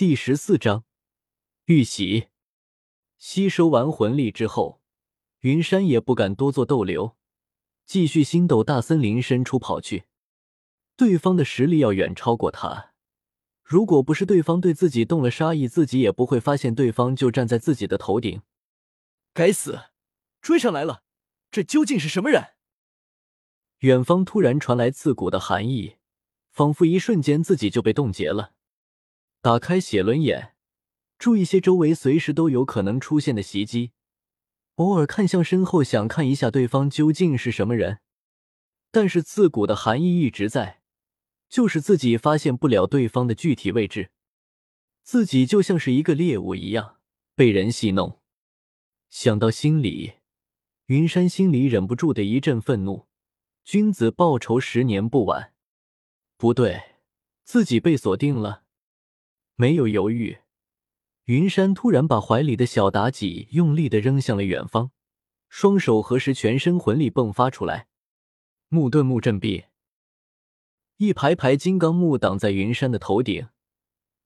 第十四章遇袭。吸收完魂力之后，云山也不敢多做逗留，继续星斗大森林深处跑去。对方的实力要远超过他，如果不是对方对自己动了杀意，自己也不会发现对方就站在自己的头顶。该死，追上来了！这究竟是什么人？远方突然传来刺骨的寒意，仿佛一瞬间自己就被冻结了。打开写轮眼，注意些周围随时都有可能出现的袭击，偶尔看向身后，想看一下对方究竟是什么人。但是刺骨的寒意一直在，就是自己发现不了对方的具体位置，自己就像是一个猎物一样被人戏弄。想到心里，云山心里忍不住的一阵愤怒。君子报仇，十年不晚。不对，自己被锁定了。没有犹豫，云山突然把怀里的小妲己用力的扔向了远方，双手合十，全身魂力迸发出来。木盾木阵壁，一排排金刚木挡在云山的头顶，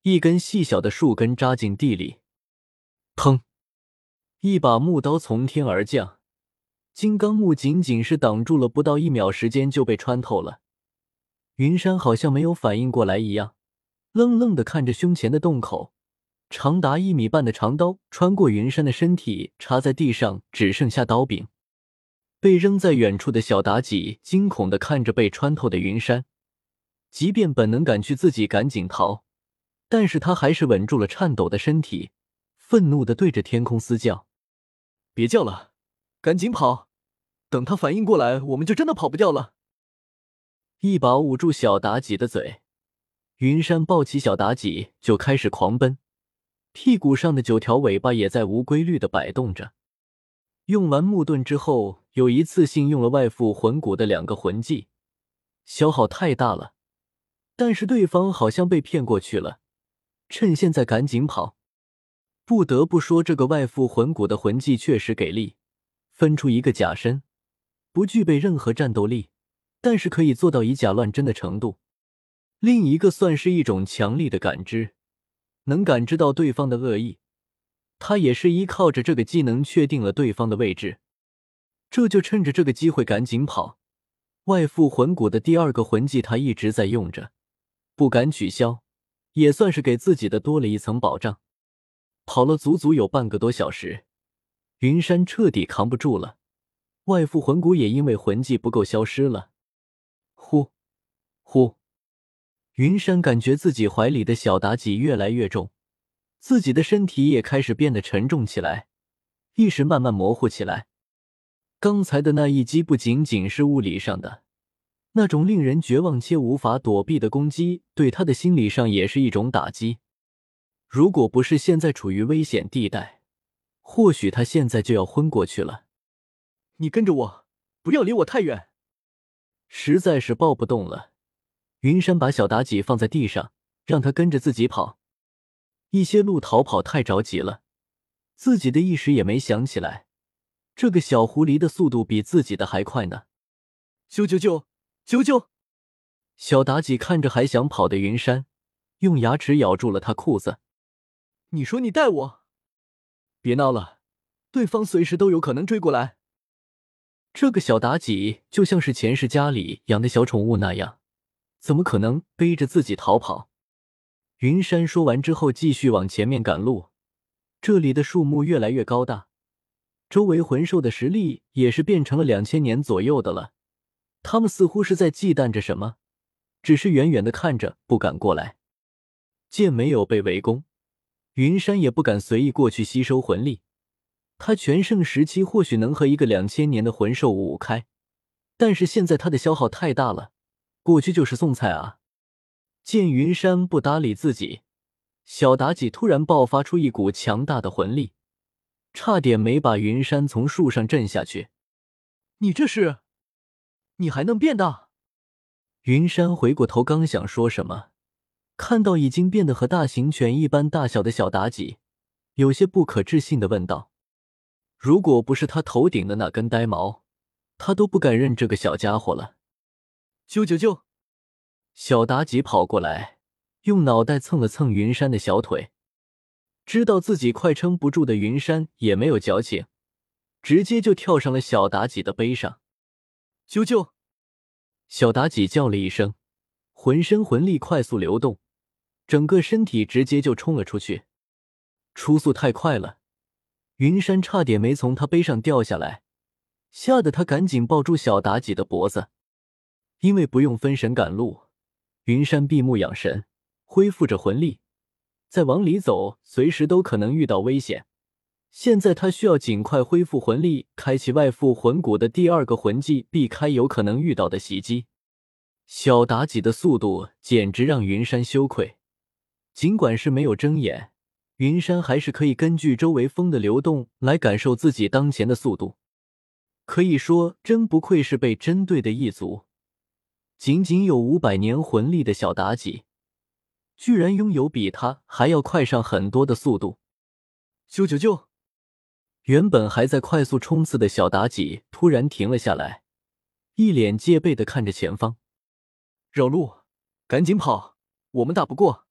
一根细小的树根扎进地里。砰！一把木刀从天而降。金刚木仅仅是挡住了不到一秒时间就被穿透了，云山好像没有反应过来一样，愣愣的看着胸前的洞口，长达一米半的长刀穿过云山的身体，插在地上，只剩下刀柄。被扔在远处的小妲己惊恐的看着被穿透的云山，即便本能赶去自己赶紧逃，但是他还是稳住了颤抖的身体，愤怒的对着天空嘶叫：“别叫了！”赶紧跑！等他反应过来，我们就真的跑不掉了。一把捂住小妲己的嘴，云山抱起小妲己就开始狂奔，屁股上的九条尾巴也在无规律的摆动着。用完木盾之后，有一次性用了外附魂骨的两个魂技，消耗太大了。但是对方好像被骗过去了，趁现在赶紧跑。不得不说，这个外附魂骨的魂技确实给力。分出一个假身，不具备任何战斗力，但是可以做到以假乱真的程度。另一个算是一种强力的感知，能感知到对方的恶意。他也是依靠着这个技能确定了对方的位置，这就趁着这个机会赶紧跑。外附魂骨的第二个魂技他一直在用着，不敢取消，也算是给自己的多了一层保障。跑了足足有半个多小时。云山彻底扛不住了，外附魂骨也因为魂技不够消失了。呼，呼！云山感觉自己怀里的小妲己越来越重，自己的身体也开始变得沉重起来，意识慢慢模糊起来。刚才的那一击不仅仅是物理上的，那种令人绝望且无法躲避的攻击，对他的心理上也是一种打击。如果不是现在处于危险地带，或许他现在就要昏过去了。你跟着我，不要离我太远。实在是抱不动了，云山把小妲己放在地上，让他跟着自己跑。一些路逃跑太着急了，自己的意识也没想起来，这个小狐狸的速度比自己的还快呢。啾啾啾啾啾！小妲己看着还想跑的云山，用牙齿咬住了他裤子。你说你带我？别闹了，对方随时都有可能追过来。这个小妲己就像是前世家里养的小宠物那样，怎么可能背着自己逃跑？云山说完之后，继续往前面赶路。这里的树木越来越高大，周围魂兽的实力也是变成了两千年左右的了。他们似乎是在忌惮着什么，只是远远的看着，不敢过来。见没有被围攻。云山也不敢随意过去吸收魂力，他全盛时期或许能和一个两千年的魂兽五五开，但是现在他的消耗太大了，过去就是送菜啊！见云山不搭理自己，小妲己突然爆发出一股强大的魂力，差点没把云山从树上震下去。你这是？你还能变大？云山回过头，刚想说什么。看到已经变得和大型犬一般大小的小妲己，有些不可置信的问道：“如果不是他头顶的那根呆毛，他都不敢认这个小家伙了。”啾啾啾！小妲己跑过来，用脑袋蹭了蹭云山的小腿，知道自己快撑不住的云山也没有矫情，直接就跳上了小妲己的背上。啾啾！小妲己叫了一声，浑身魂力快速流动，整个身体直接就冲了出去，出速太快了，云山差点没从他背上掉下来，吓得他赶紧抱住小妲己的脖子，因为不用分神赶路。云山闭目养神，恢复着魂力，再往里走，随时都可能遇到危险。现在他需要尽快恢复魂力，开启外附魂骨的第二个魂技，避开有可能遇到的袭击。小妲己的速度简直让云山羞愧。尽管是没有睁眼，云山还是可以根据周围风的流动来感受自己当前的速度。可以说，真不愧是被针对的一族。仅仅有五百年魂力的小妲己，居然拥有比他还要快上很多的速度！啾啾啾！原本还在快速冲刺的小妲己突然停了下来，一脸戒备的看着前方。绕路，赶紧跑！我们打不过。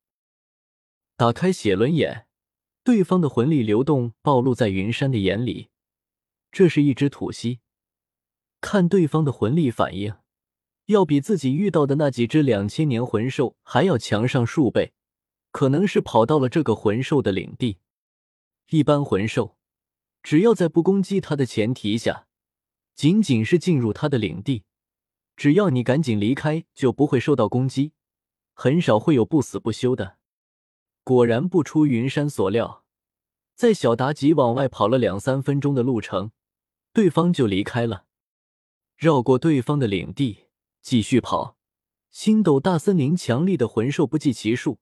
打开写轮眼，对方的魂力流动暴露在云山的眼里。这是一只土蜥，看对方的魂力反应。要比自己遇到的那几只两千年魂兽还要强上数倍，可能是跑到了这个魂兽的领地。一般魂兽，只要在不攻击它的前提下，仅仅是进入它的领地，只要你赶紧离开，就不会受到攻击，很少会有不死不休的。果然不出云山所料，在小妲己往外跑了两三分钟的路程，对方就离开了，绕过对方的领地。继续跑，星斗大森林强力的魂兽不计其数，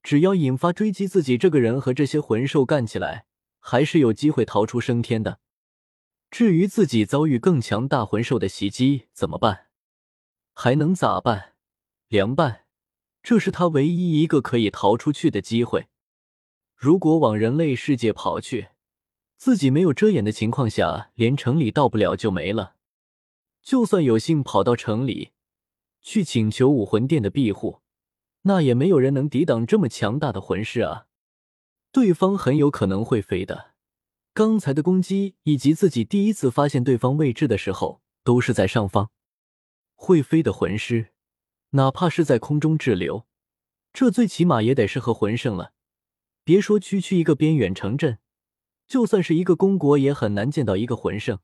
只要引发追击，自己这个人和这些魂兽干起来，还是有机会逃出升天的。至于自己遭遇更强大魂兽的袭击怎么办？还能咋办？凉拌，这是他唯一一个可以逃出去的机会。如果往人类世界跑去，自己没有遮掩的情况下，连城里到不了就没了。就算有幸跑到城里去请求武魂殿的庇护，那也没有人能抵挡这么强大的魂师啊！对方很有可能会飞的。刚才的攻击以及自己第一次发现对方位置的时候，都是在上方。会飞的魂师，哪怕是在空中滞留，这最起码也得是和魂圣了。别说区区一个边远城镇，就算是一个公国，也很难见到一个魂圣。